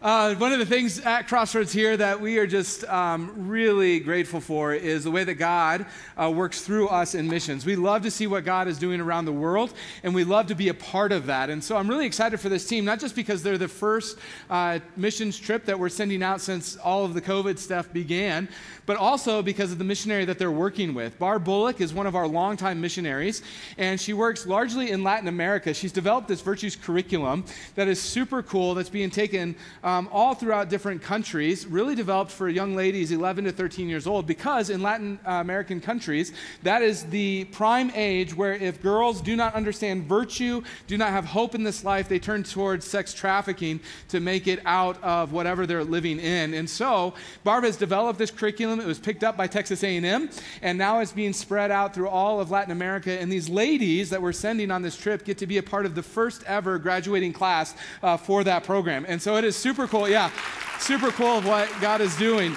Uh, one of the things at Crossroads here that we are just um, really grateful for is the way that God uh, works through us in missions. We love to see what God is doing around the world, and we love to be a part of that. And so I'm really excited for this team, not just because they're the first uh, missions trip that we're sending out since all of the COVID stuff began, but also because of the missionary that they're working with. Barb Bullock is one of our longtime missionaries, and she works largely in Latin America. She's developed this virtues curriculum that is super cool that's being taken um, all throughout different countries, really developed for young ladies 11 to 13 years old, because in Latin American countries, that is the prime age where if girls do not understand virtue, do not have hope in this life, they turn towards sex trafficking to make it out of whatever they're living in. And so, Barb has developed this curriculum. It was picked up by Texas A&M, and now it's being spread out through all of Latin America. And these ladies that we're sending on this trip get to be a part of the first ever graduating class uh, for that program. And so it is super super cool. Yeah, super cool of what God is doing.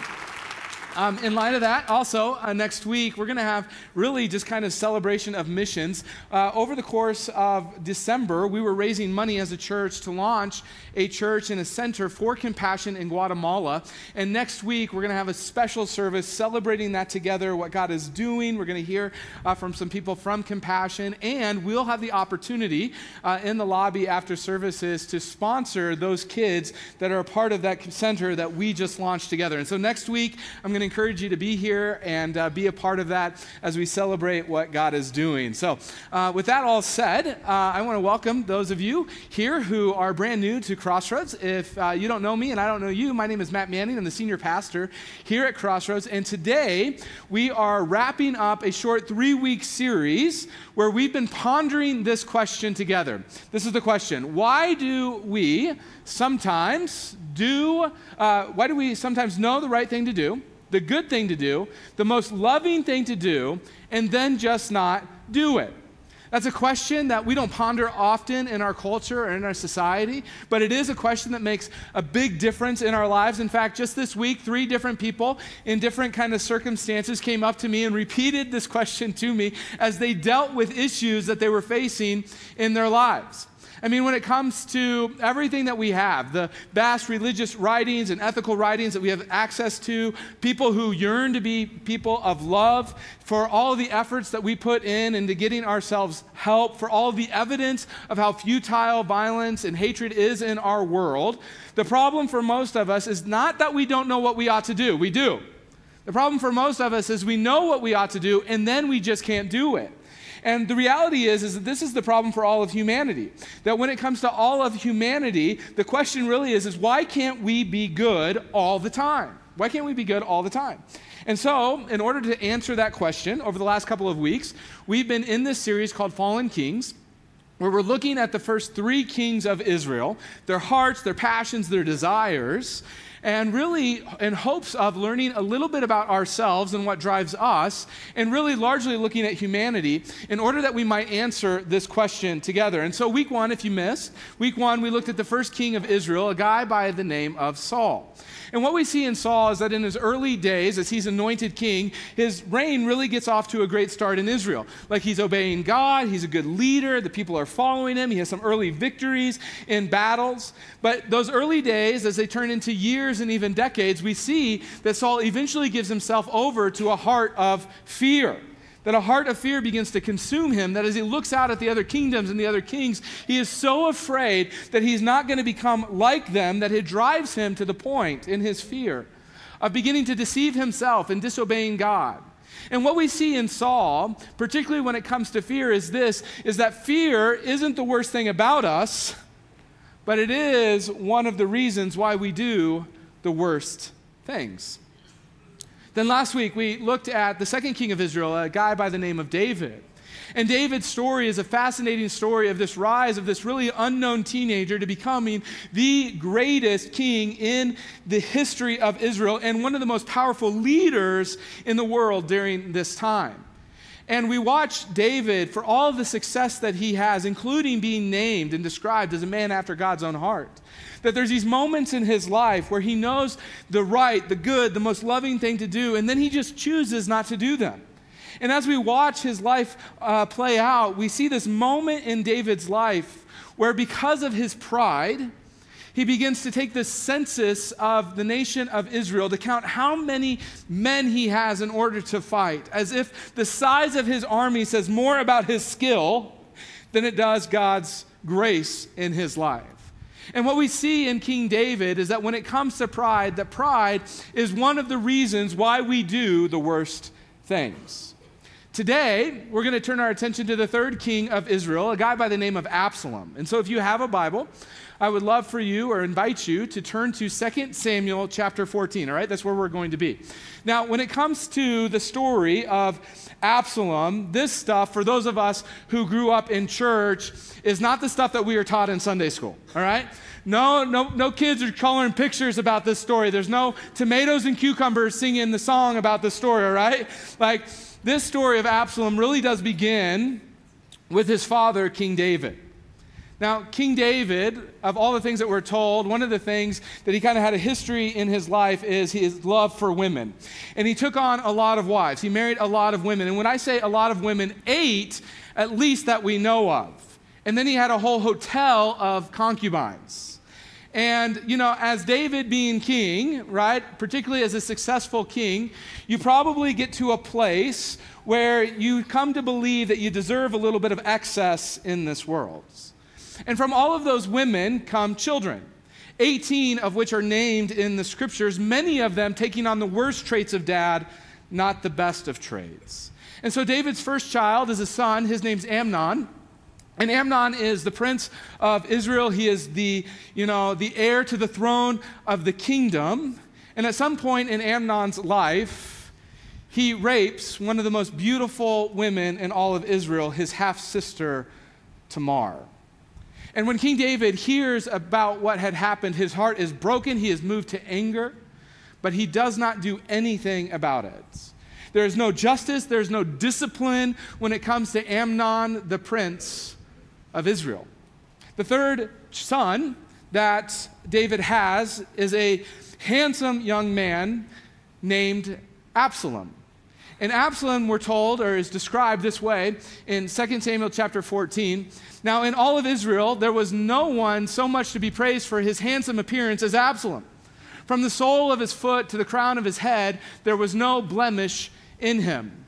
Um, in light of that, also uh, next week we're going to have really just kind of celebration of missions. Uh, over the course of December, we were raising money as a church to launch a church and a center for compassion in Guatemala. And next week we're going to have a special service celebrating that together, what God is doing. We're going to hear uh, from some people from Compassion, and we'll have the opportunity uh, in the lobby after services to sponsor those kids that are a part of that center that we just launched together. And so next week I'm going encourage you to be here and uh, be a part of that as we celebrate what God is doing. So, uh, with that all said, uh, I want to welcome those of you here who are brand new to Crossroads. If uh, you don't know me and I don't know you, my name is Matt Manning. I'm the senior pastor here at Crossroads. And today we are wrapping up a short three week series where we've been pondering this question together. This is the question Why do we sometimes do, uh, why do we sometimes know the right thing to do? The good thing to do, the most loving thing to do, and then just not do it? That's a question that we don't ponder often in our culture or in our society, but it is a question that makes a big difference in our lives. In fact, just this week, three different people in different kind of circumstances came up to me and repeated this question to me as they dealt with issues that they were facing in their lives. I mean, when it comes to everything that we have, the vast religious writings and ethical writings that we have access to, people who yearn to be people of love, for all the efforts that we put in into getting ourselves help, for all the evidence of how futile violence and hatred is in our world, the problem for most of us is not that we don't know what we ought to do. We do. The problem for most of us is we know what we ought to do and then we just can't do it. And the reality is, is that this is the problem for all of humanity. That when it comes to all of humanity, the question really is, is why can't we be good all the time? Why can't we be good all the time? And so, in order to answer that question, over the last couple of weeks, we've been in this series called Fallen Kings where we're looking at the first three kings of Israel, their hearts, their passions, their desires, and really in hopes of learning a little bit about ourselves and what drives us, and really largely looking at humanity in order that we might answer this question together. And so, week one, if you missed, week one, we looked at the first king of Israel, a guy by the name of Saul. And what we see in Saul is that in his early days, as he's anointed king, his reign really gets off to a great start in Israel. Like he's obeying God, he's a good leader, the people are following him, he has some early victories in battles. But those early days, as they turn into years and even decades, we see that Saul eventually gives himself over to a heart of fear that a heart of fear begins to consume him, that as he looks out at the other kingdoms and the other kings, he is so afraid that he's not going to become like them that it drives him to the point in his fear of beginning to deceive himself and disobeying God. And what we see in Saul, particularly when it comes to fear, is this is that fear isn't the worst thing about us, but it is one of the reasons why we do the worst things. Then last week we looked at the second king of Israel, a guy by the name of David. And David's story is a fascinating story of this rise of this really unknown teenager to becoming the greatest king in the history of Israel and one of the most powerful leaders in the world during this time. And we watch David for all the success that he has, including being named and described as a man after God's own heart. That there's these moments in his life where he knows the right, the good, the most loving thing to do, and then he just chooses not to do them. And as we watch his life uh, play out, we see this moment in David's life where, because of his pride, he begins to take the census of the nation of Israel to count how many men he has in order to fight, as if the size of his army says more about his skill than it does God's grace in his life. And what we see in King David is that when it comes to pride, that pride is one of the reasons why we do the worst things. Today, we're going to turn our attention to the third king of Israel, a guy by the name of Absalom. And so if you have a Bible, I would love for you or invite you to turn to 2 Samuel chapter 14, all right? That's where we're going to be. Now, when it comes to the story of Absalom, this stuff, for those of us who grew up in church, is not the stuff that we are taught in Sunday school, all right? No, no, no kids are coloring pictures about this story. There's no tomatoes and cucumbers singing the song about this story, all right? Like, this story of Absalom really does begin with his father, King David. Now, King David, of all the things that we're told, one of the things that he kind of had a history in his life is his love for women. And he took on a lot of wives. He married a lot of women. And when I say a lot of women, eight at least that we know of. And then he had a whole hotel of concubines. And, you know, as David being king, right, particularly as a successful king, you probably get to a place where you come to believe that you deserve a little bit of excess in this world. And from all of those women come children. 18 of which are named in the scriptures, many of them taking on the worst traits of dad, not the best of traits. And so David's first child is a son. His name's Amnon. And Amnon is the prince of Israel. He is the, you know, the heir to the throne of the kingdom. And at some point in Amnon's life, he rapes one of the most beautiful women in all of Israel, his half sister, Tamar. And when King David hears about what had happened, his heart is broken. He is moved to anger, but he does not do anything about it. There is no justice, there's no discipline when it comes to Amnon, the prince of Israel. The third son that David has is a handsome young man named Absalom. And Absalom, we're told, or is described this way in 2 Samuel chapter 14 now, in all of Israel, there was no one so much to be praised for his handsome appearance as Absalom. From the sole of his foot to the crown of his head, there was no blemish in him.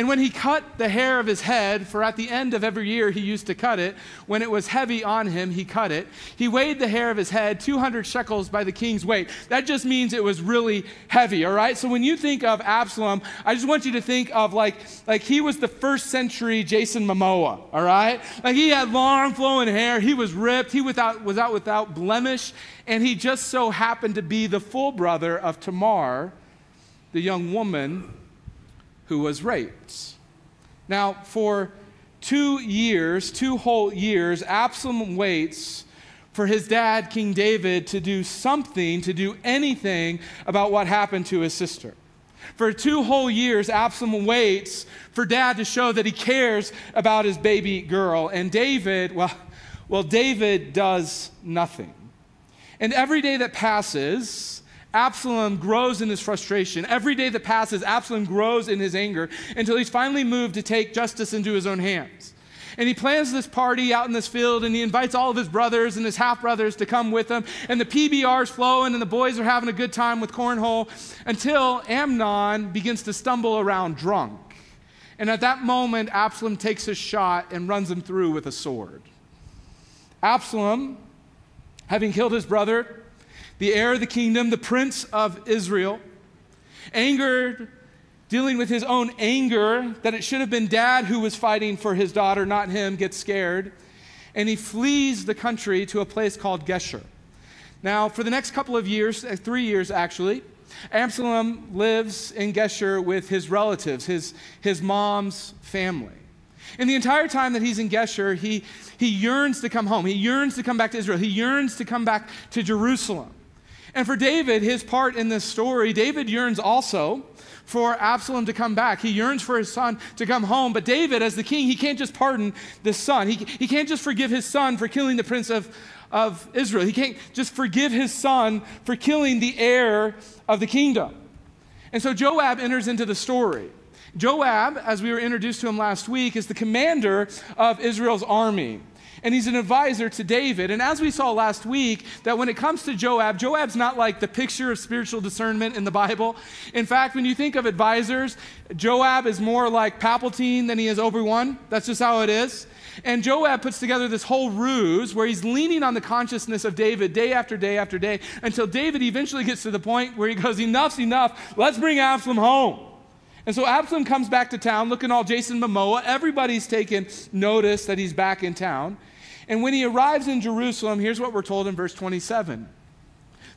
And when he cut the hair of his head, for at the end of every year he used to cut it, when it was heavy on him, he cut it. He weighed the hair of his head 200 shekels by the king's weight. That just means it was really heavy, all right? So when you think of Absalom, I just want you to think of like, like he was the first century Jason Momoa, all right? Like he had long flowing hair, he was ripped, he without, was out without blemish, and he just so happened to be the full brother of Tamar, the young woman who was raped. Now, for two years, two whole years, Absalom waits for his dad, King David, to do something, to do anything about what happened to his sister. For two whole years, Absalom waits for dad to show that he cares about his baby girl. And David, well, well, David does nothing. And every day that passes, Absalom grows in his frustration. Every day that passes, Absalom grows in his anger until he's finally moved to take justice into his own hands. And he plans this party out in this field and he invites all of his brothers and his half brothers to come with him. And the PBR's flowing and the boys are having a good time with cornhole until Amnon begins to stumble around drunk. And at that moment, Absalom takes his shot and runs him through with a sword. Absalom, having killed his brother, the heir of the kingdom, the prince of Israel, angered, dealing with his own anger that it should have been dad who was fighting for his daughter, not him, gets scared, and he flees the country to a place called Geshur. Now, for the next couple of years, uh, three years actually, Absalom lives in Geshur with his relatives, his, his mom's family. And the entire time that he's in Geshur, he, he yearns to come home. He yearns to come back to Israel. He yearns to come back to Jerusalem. And for David, his part in this story, David yearns also for Absalom to come back. He yearns for his son to come home. But David, as the king, he can't just pardon the son. He, he can't just forgive his son for killing the prince of, of Israel. He can't just forgive his son for killing the heir of the kingdom. And so Joab enters into the story. Joab, as we were introduced to him last week, is the commander of Israel's army. And he's an advisor to David. And as we saw last week, that when it comes to Joab, Joab's not like the picture of spiritual discernment in the Bible. In fact, when you think of advisors, Joab is more like Palpatine than he is Obi Wan. That's just how it is. And Joab puts together this whole ruse where he's leaning on the consciousness of David day after day after day until David eventually gets to the point where he goes, Enough's enough. Let's bring Absalom home. And so Absalom comes back to town looking all Jason Momoa. Everybody's taken notice that he's back in town. And when he arrives in Jerusalem, here's what we're told in verse 27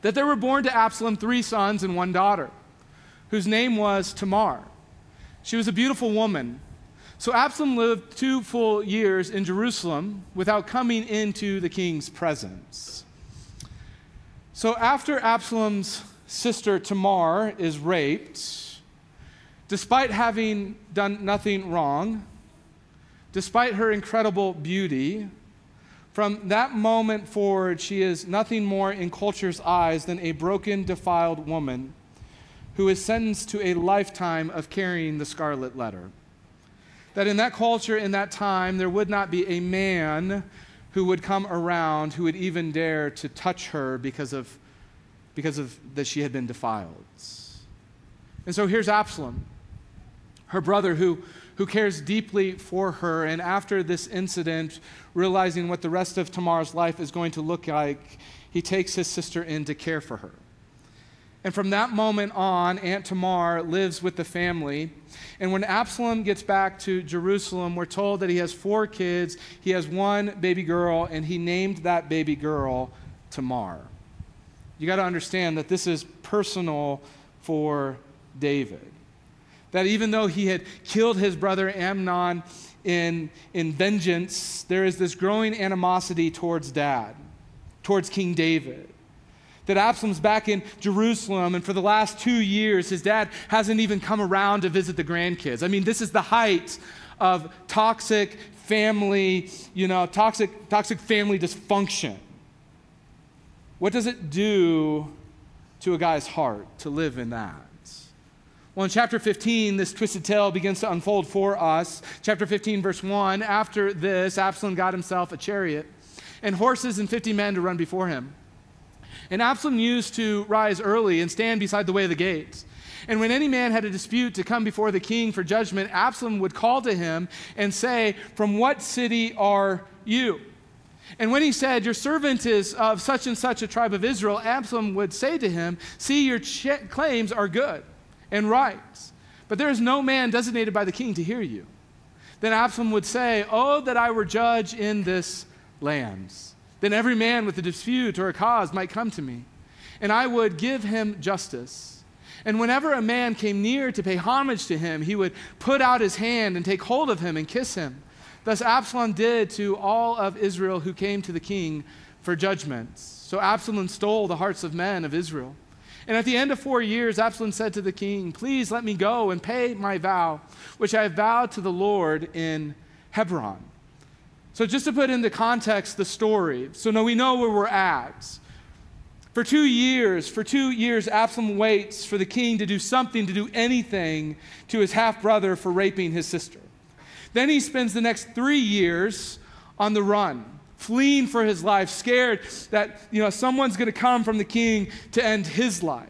that there were born to Absalom three sons and one daughter, whose name was Tamar. She was a beautiful woman. So Absalom lived two full years in Jerusalem without coming into the king's presence. So after Absalom's sister Tamar is raped, despite having done nothing wrong, despite her incredible beauty, from that moment forward, she is nothing more in culture's eyes than a broken, defiled woman who is sentenced to a lifetime of carrying the scarlet letter. That in that culture, in that time, there would not be a man who would come around who would even dare to touch her because of, because of that she had been defiled. And so here's Absalom, her brother who who cares deeply for her. And after this incident, realizing what the rest of Tamar's life is going to look like, he takes his sister in to care for her. And from that moment on, Aunt Tamar lives with the family. And when Absalom gets back to Jerusalem, we're told that he has four kids. He has one baby girl, and he named that baby girl Tamar. You got to understand that this is personal for David that even though he had killed his brother Amnon in, in vengeance, there is this growing animosity towards dad, towards King David. That Absalom's back in Jerusalem, and for the last two years, his dad hasn't even come around to visit the grandkids. I mean, this is the height of toxic family, you know, toxic, toxic family dysfunction. What does it do to a guy's heart to live in that? Well, in chapter 15, this twisted tale begins to unfold for us. Chapter 15, verse 1 After this, Absalom got himself a chariot and horses and 50 men to run before him. And Absalom used to rise early and stand beside the way of the gates. And when any man had a dispute to come before the king for judgment, Absalom would call to him and say, From what city are you? And when he said, Your servant is of such and such a tribe of Israel, Absalom would say to him, See, your ch- claims are good and rights. But there is no man designated by the king to hear you. Then Absalom would say, Oh, that I were judge in this land. Then every man with a dispute or a cause might come to me, and I would give him justice. And whenever a man came near to pay homage to him, he would put out his hand and take hold of him and kiss him. Thus Absalom did to all of Israel who came to the king for judgments. So Absalom stole the hearts of men of Israel. And at the end of four years, Absalom said to the king, Please let me go and pay my vow, which I have vowed to the Lord in Hebron. So, just to put into context the story, so now we know where we're at. For two years, for two years, Absalom waits for the king to do something, to do anything to his half brother for raping his sister. Then he spends the next three years on the run fleeing for his life, scared that you know, someone's going to come from the king to end his life.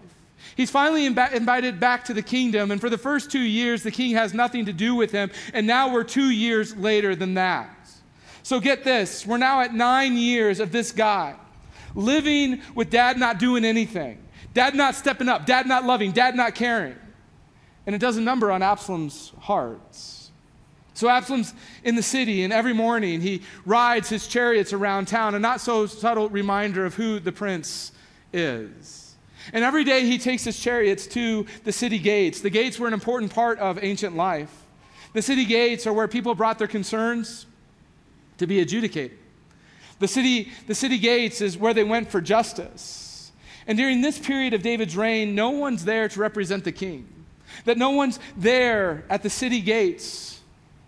He's finally Im- invited back to the kingdom, and for the first two years, the king has nothing to do with him, and now we're two years later than that. So get this we're now at nine years of this guy living with dad not doing anything, dad not stepping up, dad not loving, dad not caring. And it does a number on Absalom's hearts. So Absalom's in the city, and every morning he rides his chariots around town, a not so subtle reminder of who the prince is. And every day he takes his chariots to the city gates. The gates were an important part of ancient life. The city gates are where people brought their concerns to be adjudicated. The city, the city gates is where they went for justice. And during this period of David's reign, no one's there to represent the king. That no one's there at the city gates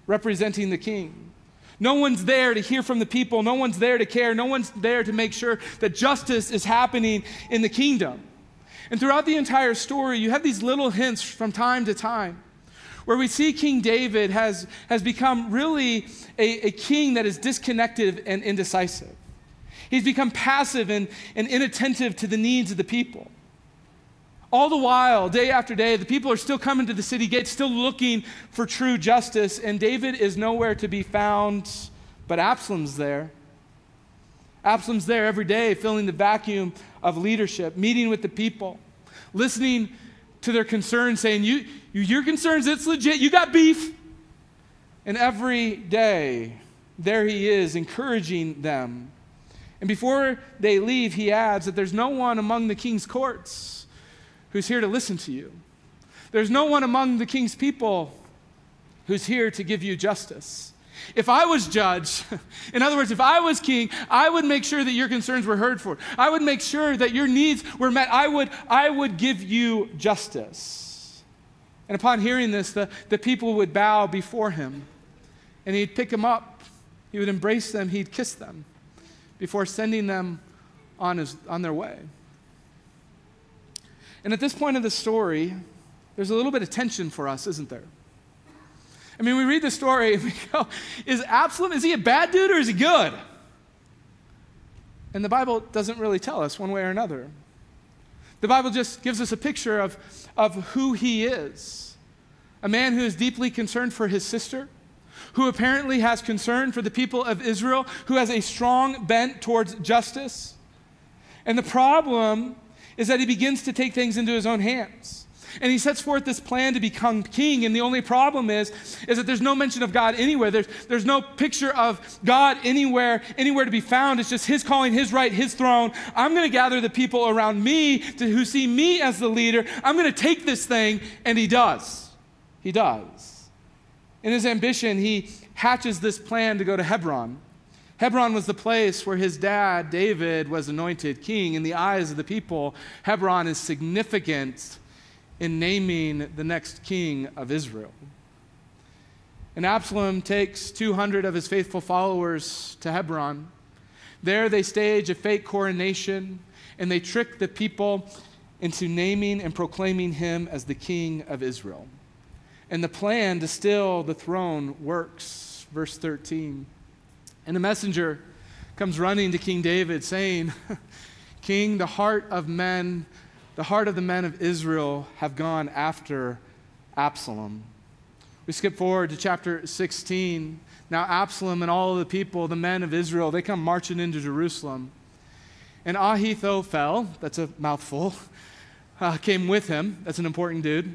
representing the king. No one's there to hear from the people. No one's there to care. No one's there to make sure that justice is happening in the kingdom. And throughout the entire story, you have these little hints from time to time where we see King David has, has become really a, a king that is disconnected and indecisive. He's become passive and, and inattentive to the needs of the people. All the while, day after day, the people are still coming to the city gates, still looking for true justice, and David is nowhere to be found, but Absalom's there. Absalom's there every day, filling the vacuum of leadership, meeting with the people, listening to their concerns, saying, you, you, Your concerns, it's legit, you got beef. And every day, there he is, encouraging them. And before they leave, he adds that there's no one among the king's courts who's here to listen to you. There's no one among the king's people who's here to give you justice. If I was judge, in other words, if I was king, I would make sure that your concerns were heard for. I would make sure that your needs were met. I would, I would give you justice. And upon hearing this, the, the people would bow before him. And he'd pick them up. He would embrace them. He'd kiss them before sending them on, his, on their way. And at this point of the story, there's a little bit of tension for us, isn't there? I mean, we read the story and we go, is Absalom, is he a bad dude or is he good? And the Bible doesn't really tell us one way or another. The Bible just gives us a picture of, of who he is a man who is deeply concerned for his sister, who apparently has concern for the people of Israel, who has a strong bent towards justice. And the problem is that he begins to take things into his own hands. And he sets forth this plan to become king. And the only problem is, is that there's no mention of God anywhere. There's, there's no picture of God anywhere, anywhere to be found. It's just his calling, his right, his throne. I'm going to gather the people around me to, who see me as the leader. I'm going to take this thing. And he does. He does. In his ambition, he hatches this plan to go to Hebron. Hebron was the place where his dad, David, was anointed king. In the eyes of the people, Hebron is significant in naming the next king of Israel. And Absalom takes 200 of his faithful followers to Hebron. There they stage a fake coronation and they trick the people into naming and proclaiming him as the king of Israel. And the plan to steal the throne works. Verse 13. And a messenger comes running to King David saying, King, the heart of men the heart of the men of Israel have gone after Absalom. We skip forward to chapter 16. Now, Absalom and all the people, the men of Israel, they come marching into Jerusalem. And Ahithophel, that's a mouthful, uh, came with him. That's an important dude.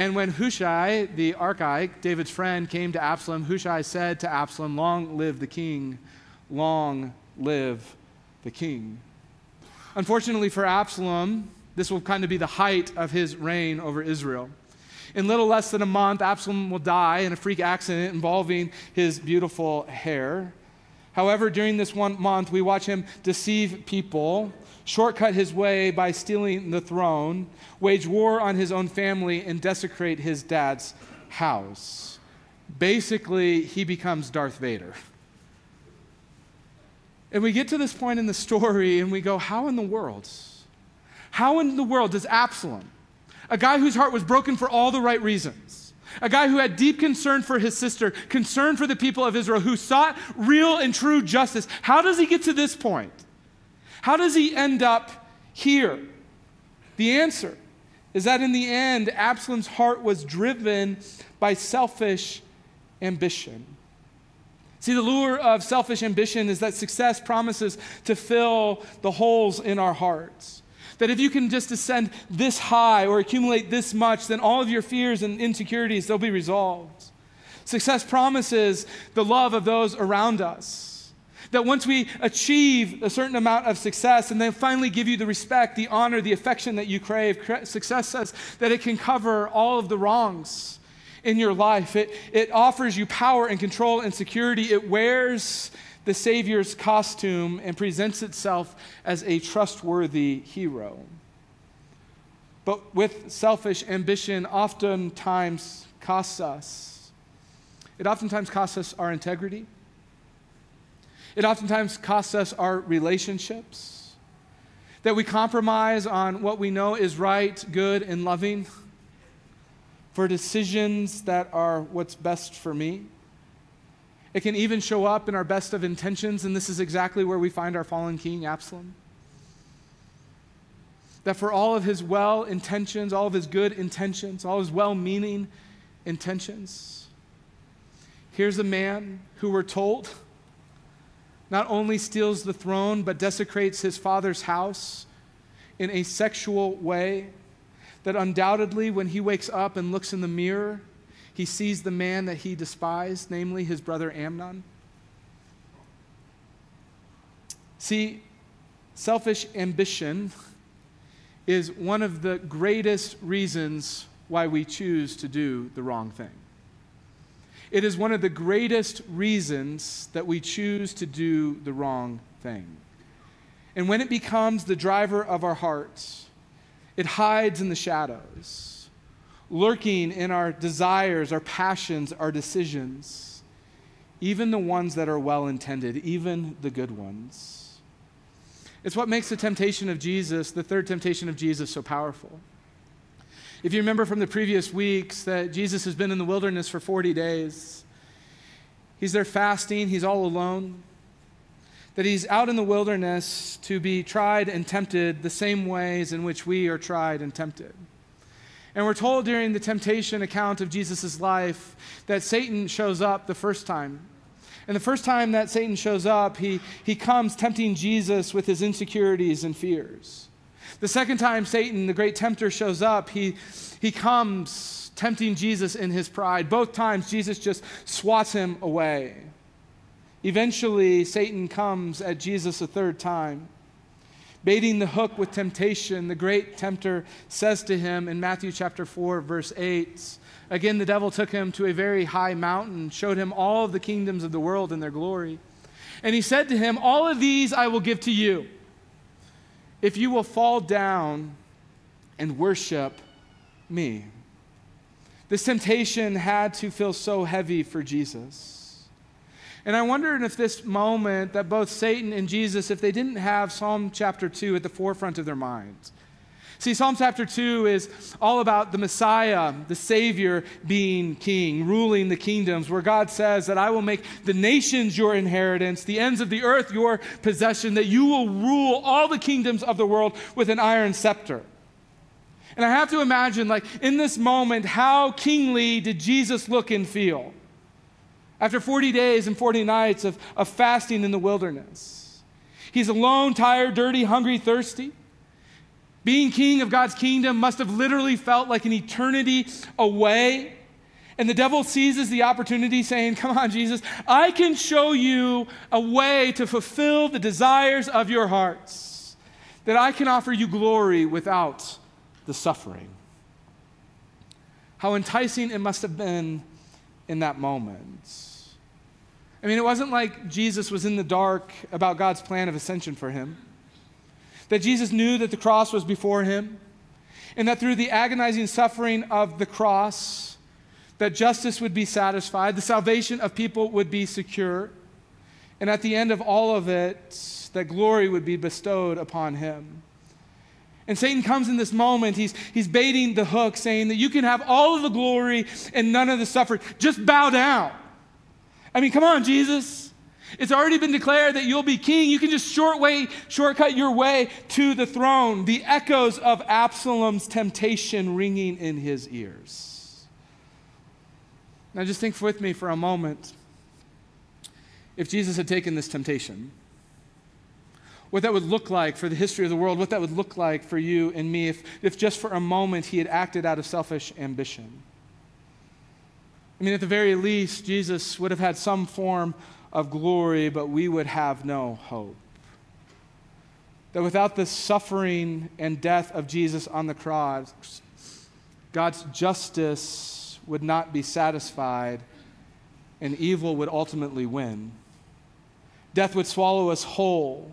And when Hushai, the Archite, David's friend, came to Absalom, Hushai said to Absalom, Long live the king, long live the king. Unfortunately for Absalom, this will kind of be the height of his reign over Israel. In little less than a month, Absalom will die in a freak accident involving his beautiful hair. However, during this one month, we watch him deceive people, shortcut his way by stealing the throne, wage war on his own family, and desecrate his dad's house. Basically, he becomes Darth Vader. And we get to this point in the story and we go, How in the world? How in the world does Absalom, a guy whose heart was broken for all the right reasons, a guy who had deep concern for his sister, concern for the people of Israel, who sought real and true justice, how does he get to this point? How does he end up here? The answer is that in the end, Absalom's heart was driven by selfish ambition. See, the lure of selfish ambition is that success promises to fill the holes in our hearts. That if you can just ascend this high or accumulate this much, then all of your fears and insecurities, they'll be resolved. Success promises the love of those around us. That once we achieve a certain amount of success and then finally give you the respect, the honor, the affection that you crave, success says that it can cover all of the wrongs in your life. It, it offers you power and control and security. It wears the Savior's costume and presents itself as a trustworthy hero. But with selfish ambition, oftentimes costs us. It oftentimes costs us our integrity. It oftentimes costs us our relationships. That we compromise on what we know is right, good, and loving for decisions that are what's best for me. It can even show up in our best of intentions, and this is exactly where we find our fallen king, Absalom. That for all of his well intentions, all of his good intentions, all his well meaning intentions, here's a man who we're told not only steals the throne, but desecrates his father's house in a sexual way. That undoubtedly, when he wakes up and looks in the mirror, he sees the man that he despised, namely his brother Amnon. See, selfish ambition is one of the greatest reasons why we choose to do the wrong thing. It is one of the greatest reasons that we choose to do the wrong thing. And when it becomes the driver of our hearts, it hides in the shadows, lurking in our desires, our passions, our decisions, even the ones that are well intended, even the good ones. It's what makes the temptation of Jesus, the third temptation of Jesus, so powerful. If you remember from the previous weeks that Jesus has been in the wilderness for 40 days, he's there fasting, he's all alone, that he's out in the wilderness to be tried and tempted the same ways in which we are tried and tempted. And we're told during the temptation account of Jesus' life that Satan shows up the first time. And the first time that Satan shows up, he, he comes tempting Jesus with his insecurities and fears. The second time Satan, the great tempter, shows up, he, he comes tempting Jesus in his pride. Both times, Jesus just swats him away. Eventually, Satan comes at Jesus a third time. Baiting the hook with temptation, the great tempter says to him in Matthew chapter 4, verse 8, Again, the devil took him to a very high mountain, showed him all of the kingdoms of the world and their glory. And he said to him, All of these I will give to you if you will fall down and worship me. This temptation had to feel so heavy for Jesus. And I wondered if this moment that both Satan and Jesus, if they didn't have Psalm chapter 2 at the forefront of their minds, See, Psalm chapter 2 is all about the Messiah, the Savior, being king, ruling the kingdoms, where God says that I will make the nations your inheritance, the ends of the earth your possession, that you will rule all the kingdoms of the world with an iron scepter. And I have to imagine, like, in this moment, how kingly did Jesus look and feel after 40 days and 40 nights of, of fasting in the wilderness? He's alone, tired, dirty, hungry, thirsty. Being king of God's kingdom must have literally felt like an eternity away. And the devil seizes the opportunity, saying, Come on, Jesus, I can show you a way to fulfill the desires of your hearts, that I can offer you glory without the suffering. How enticing it must have been in that moment. I mean, it wasn't like Jesus was in the dark about God's plan of ascension for him that Jesus knew that the cross was before him, and that through the agonizing suffering of the cross, that justice would be satisfied, the salvation of people would be secure, and at the end of all of it, that glory would be bestowed upon him. And Satan comes in this moment, he's, he's baiting the hook, saying that you can have all of the glory and none of the suffering. Just bow down. I mean, come on, Jesus. It's already been declared that you'll be king. You can just short way, shortcut your way to the throne. The echoes of Absalom's temptation ringing in his ears. Now, just think with me for a moment. If Jesus had taken this temptation, what that would look like for the history of the world, what that would look like for you and me if, if just for a moment he had acted out of selfish ambition. I mean, at the very least, Jesus would have had some form of glory, but we would have no hope. That without the suffering and death of Jesus on the cross, God's justice would not be satisfied and evil would ultimately win. Death would swallow us whole.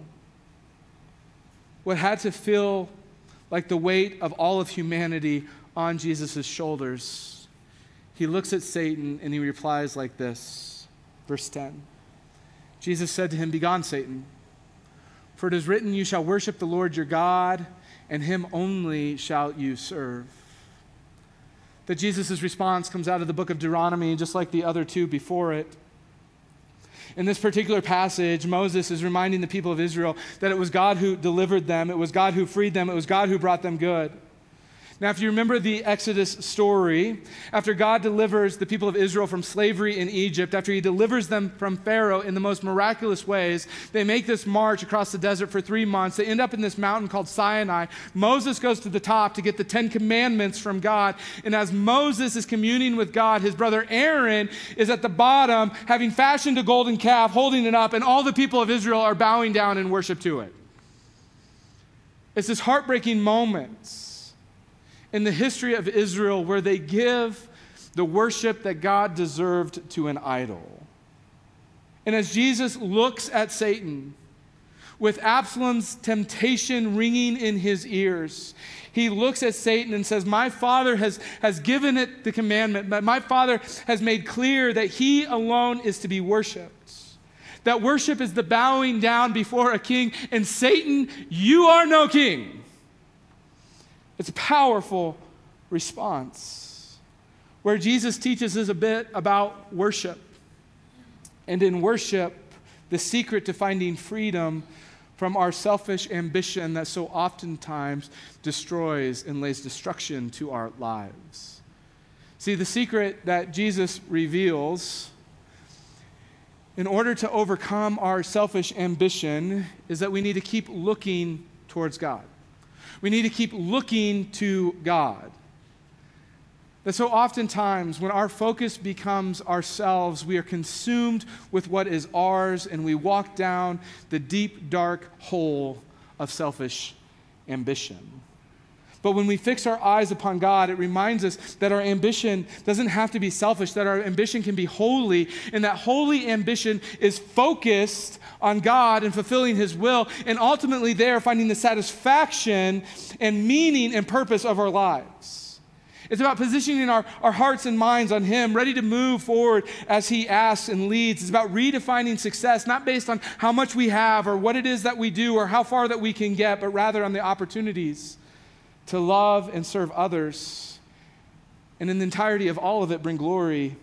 What had to feel like the weight of all of humanity on Jesus' shoulders, he looks at Satan and he replies like this. Verse 10. Jesus said to him, Begone, Satan, for it is written, You shall worship the Lord your God, and him only shall you serve. that Jesus' response comes out of the book of Deuteronomy, just like the other two before it. In this particular passage, Moses is reminding the people of Israel that it was God who delivered them, it was God who freed them, it was God who brought them good. Now, if you remember the Exodus story, after God delivers the people of Israel from slavery in Egypt, after he delivers them from Pharaoh in the most miraculous ways, they make this march across the desert for three months. They end up in this mountain called Sinai. Moses goes to the top to get the Ten Commandments from God. And as Moses is communing with God, his brother Aaron is at the bottom, having fashioned a golden calf, holding it up, and all the people of Israel are bowing down in worship to it. It's this heartbreaking moment in the history of Israel where they give the worship that God deserved to an idol. And as Jesus looks at Satan, with Absalom's temptation ringing in his ears, he looks at Satan and says, My father has, has given it the commandment, but my father has made clear that he alone is to be worshiped. That worship is the bowing down before a king, and Satan, you are no king. It's a powerful response where Jesus teaches us a bit about worship. And in worship, the secret to finding freedom from our selfish ambition that so oftentimes destroys and lays destruction to our lives. See, the secret that Jesus reveals in order to overcome our selfish ambition is that we need to keep looking towards God. We need to keep looking to God. That so oftentimes, when our focus becomes ourselves, we are consumed with what is ours and we walk down the deep, dark hole of selfish ambition. But when we fix our eyes upon God, it reminds us that our ambition doesn't have to be selfish, that our ambition can be holy, and that holy ambition is focused on God and fulfilling His will, and ultimately there finding the satisfaction and meaning and purpose of our lives. It's about positioning our, our hearts and minds on Him, ready to move forward as He asks and leads. It's about redefining success, not based on how much we have or what it is that we do or how far that we can get, but rather on the opportunities to love and serve others, and in the entirety of all of it, bring glory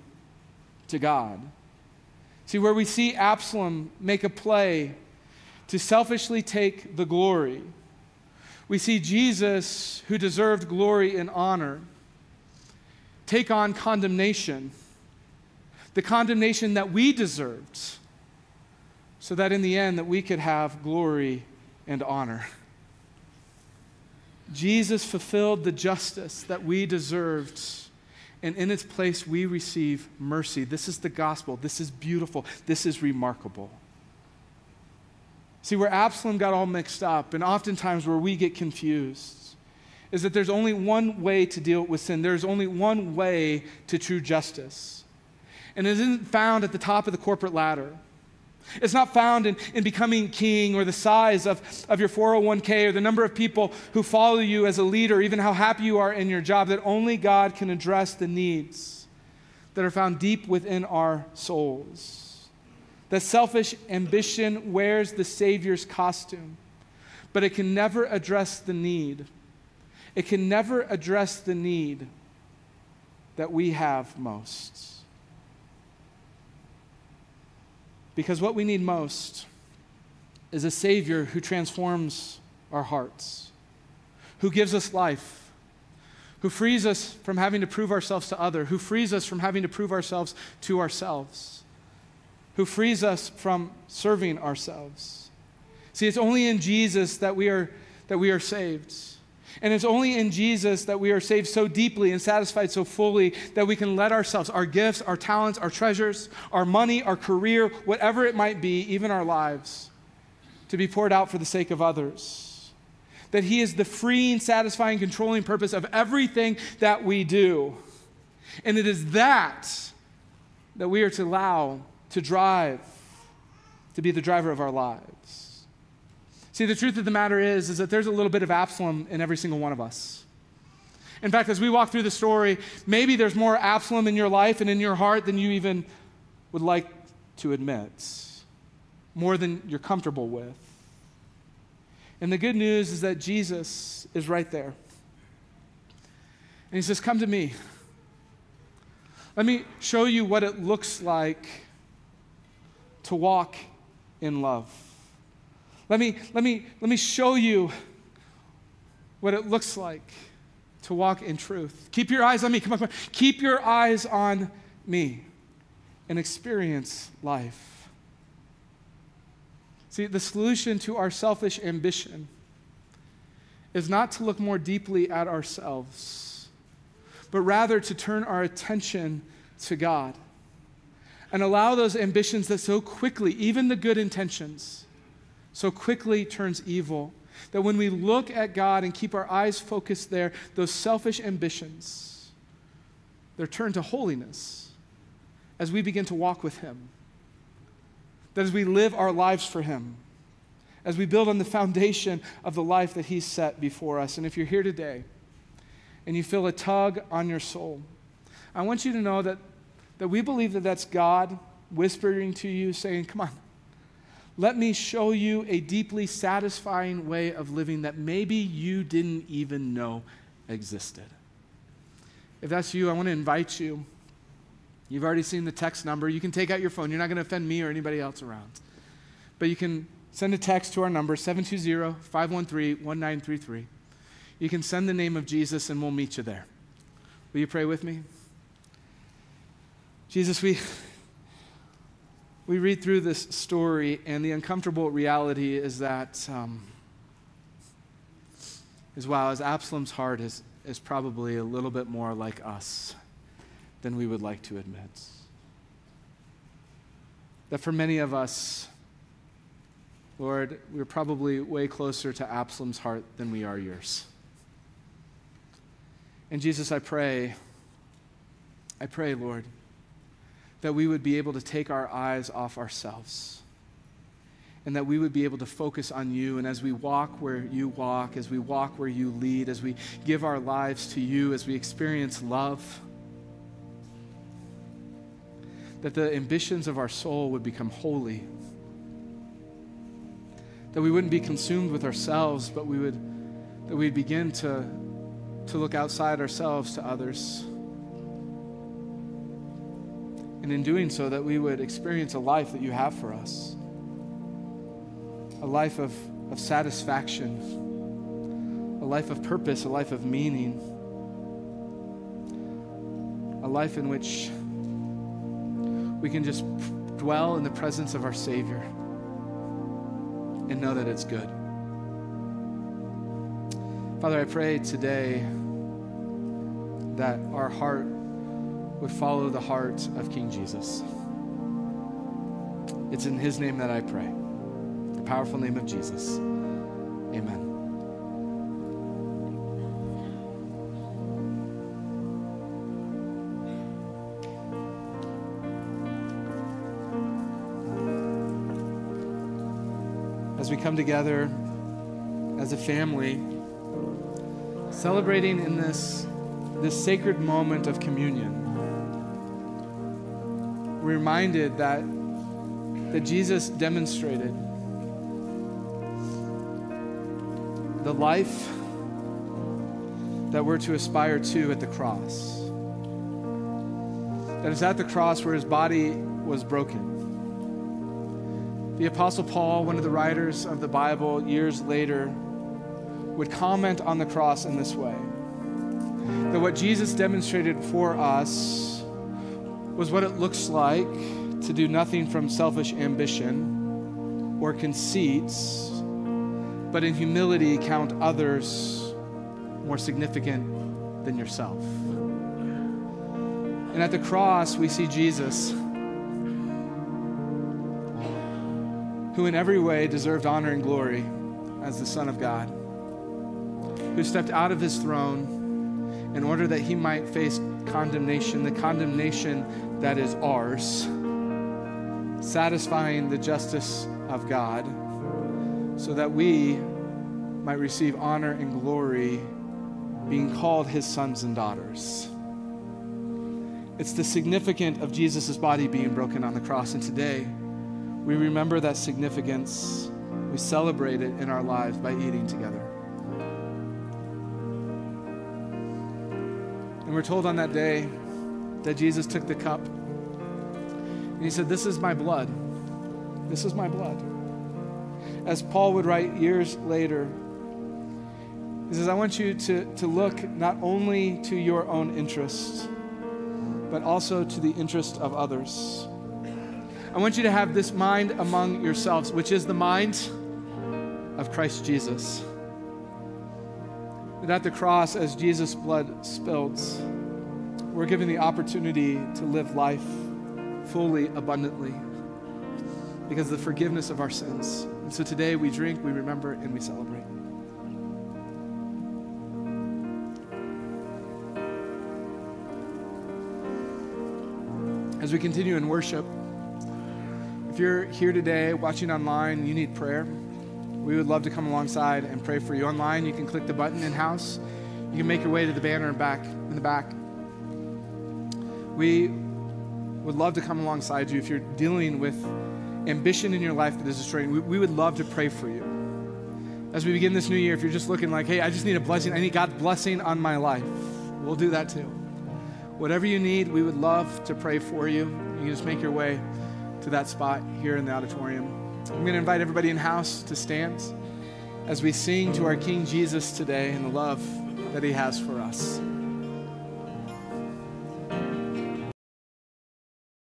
to God. See, where we see Absalom make a play to selfishly take the glory, we see Jesus, who deserved glory and honor, take on condemnation, the condemnation that we deserved, so that in the end that we could have glory and honor. Jesus fulfilled the justice that we deserved. And in its place, we receive mercy. This is the gospel. This is beautiful. This is remarkable. See, where Absalom got all mixed up, and oftentimes where we get confused, is that there's only one way to deal with sin. There's only one way to true justice. And it isn't found at the top of the corporate ladder. It's not found in, in becoming king or the size of, of your 401k or the number of people who follow you as a leader, even how happy you are in your job, that only God can address the needs that are found deep within our souls. That selfish ambition wears the Savior's costume, but it can never address the need. It can never address the need that we have most. Because what we need most is a Savior who transforms our hearts, who gives us life, who frees us from having to prove ourselves to other, who frees us from having to prove ourselves to ourselves, who frees us from serving ourselves. See, it's only in Jesus that we are, that we are saved. And it's only in Jesus that we are saved so deeply and satisfied so fully that we can let ourselves, our gifts, our talents, our treasures, our money, our career, whatever it might be, even our lives, to be poured out for the sake of others. That He is the freeing, satisfying, controlling purpose of everything that we do. And it is that that we are to allow to drive, to be the driver of our lives. See, the truth of the matter is, is that there's a little bit of Absalom in every single one of us. In fact, as we walk through the story, maybe there's more Absalom in your life and in your heart than you even would like to admit, more than you're comfortable with. And the good news is that Jesus is right there. And he says, Come to me. Let me show you what it looks like to walk in love. Let me, let me, let me show you what it looks like to walk in truth. Keep your eyes on me. Come on, come on. Keep your eyes on me and experience life. See, the solution to our selfish ambition is not to look more deeply at ourselves, but rather to turn our attention to God and allow those ambitions that so quickly, even the good intentions, so quickly turns evil. That when we look at God and keep our eyes focused there, those selfish ambitions, they're turned to holiness as we begin to walk with Him. That as we live our lives for Him, as we build on the foundation of the life that He's set before us. And if you're here today and you feel a tug on your soul, I want you to know that that we believe that that's God whispering to you, saying, Come on, let me show you a deeply satisfying way of living that maybe you didn't even know existed. If that's you, I want to invite you. You've already seen the text number. You can take out your phone. You're not going to offend me or anybody else around. But you can send a text to our number, 720 513 1933. You can send the name of Jesus and we'll meet you there. Will you pray with me? Jesus, we, we read through this story, and the uncomfortable reality is that, um, is wow, as Absalom's heart is, is probably a little bit more like us than we would like to admit. That for many of us, Lord, we're probably way closer to Absalom's heart than we are yours. And Jesus, I pray, I pray, Lord, that we would be able to take our eyes off ourselves and that we would be able to focus on you. And as we walk where you walk, as we walk where you lead, as we give our lives to you, as we experience love, that the ambitions of our soul would become holy. That we wouldn't be consumed with ourselves, but we would, that we'd begin to, to look outside ourselves to others and in doing so, that we would experience a life that you have for us. A life of, of satisfaction, a life of purpose, a life of meaning, a life in which we can just dwell in the presence of our Savior and know that it's good. Father, I pray today that our heart would follow the heart of King Jesus. It's in his name that I pray. The powerful name of Jesus. Amen. As we come together as a family, celebrating in this, this sacred moment of communion reminded that, that Jesus demonstrated the life that we're to aspire to at the cross. That it's at the cross where his body was broken. The Apostle Paul, one of the writers of the Bible years later, would comment on the cross in this way that what Jesus demonstrated for us was what it looks like to do nothing from selfish ambition or conceits, but in humility count others more significant than yourself. And at the cross, we see Jesus, who in every way deserved honor and glory as the Son of God, who stepped out of his throne in order that he might face condemnation, the condemnation that is ours, satisfying the justice of God, so that we might receive honor and glory being called his sons and daughters. It's the significance of Jesus' body being broken on the cross. And today, we remember that significance. We celebrate it in our lives by eating together. And we're told on that day that Jesus took the cup and he said, This is my blood. This is my blood. As Paul would write years later, he says, I want you to, to look not only to your own interests, but also to the interest of others. I want you to have this mind among yourselves, which is the mind of Christ Jesus. That at the cross, as Jesus' blood spilled, we're given the opportunity to live life fully, abundantly, because of the forgiveness of our sins. And so today we drink, we remember, and we celebrate. As we continue in worship, if you're here today watching online, you need prayer, we would love to come alongside and pray for you. Online, you can click the button in house. You can make your way to the banner back in the back. We would love to come alongside you if you're dealing with ambition in your life that is destroying. We, we would love to pray for you. As we begin this new year, if you're just looking like, hey, I just need a blessing, I need God's blessing on my life, we'll do that too. Whatever you need, we would love to pray for you. You can just make your way to that spot here in the auditorium. I'm going to invite everybody in house to stand as we sing to our King Jesus today and the love that he has for us.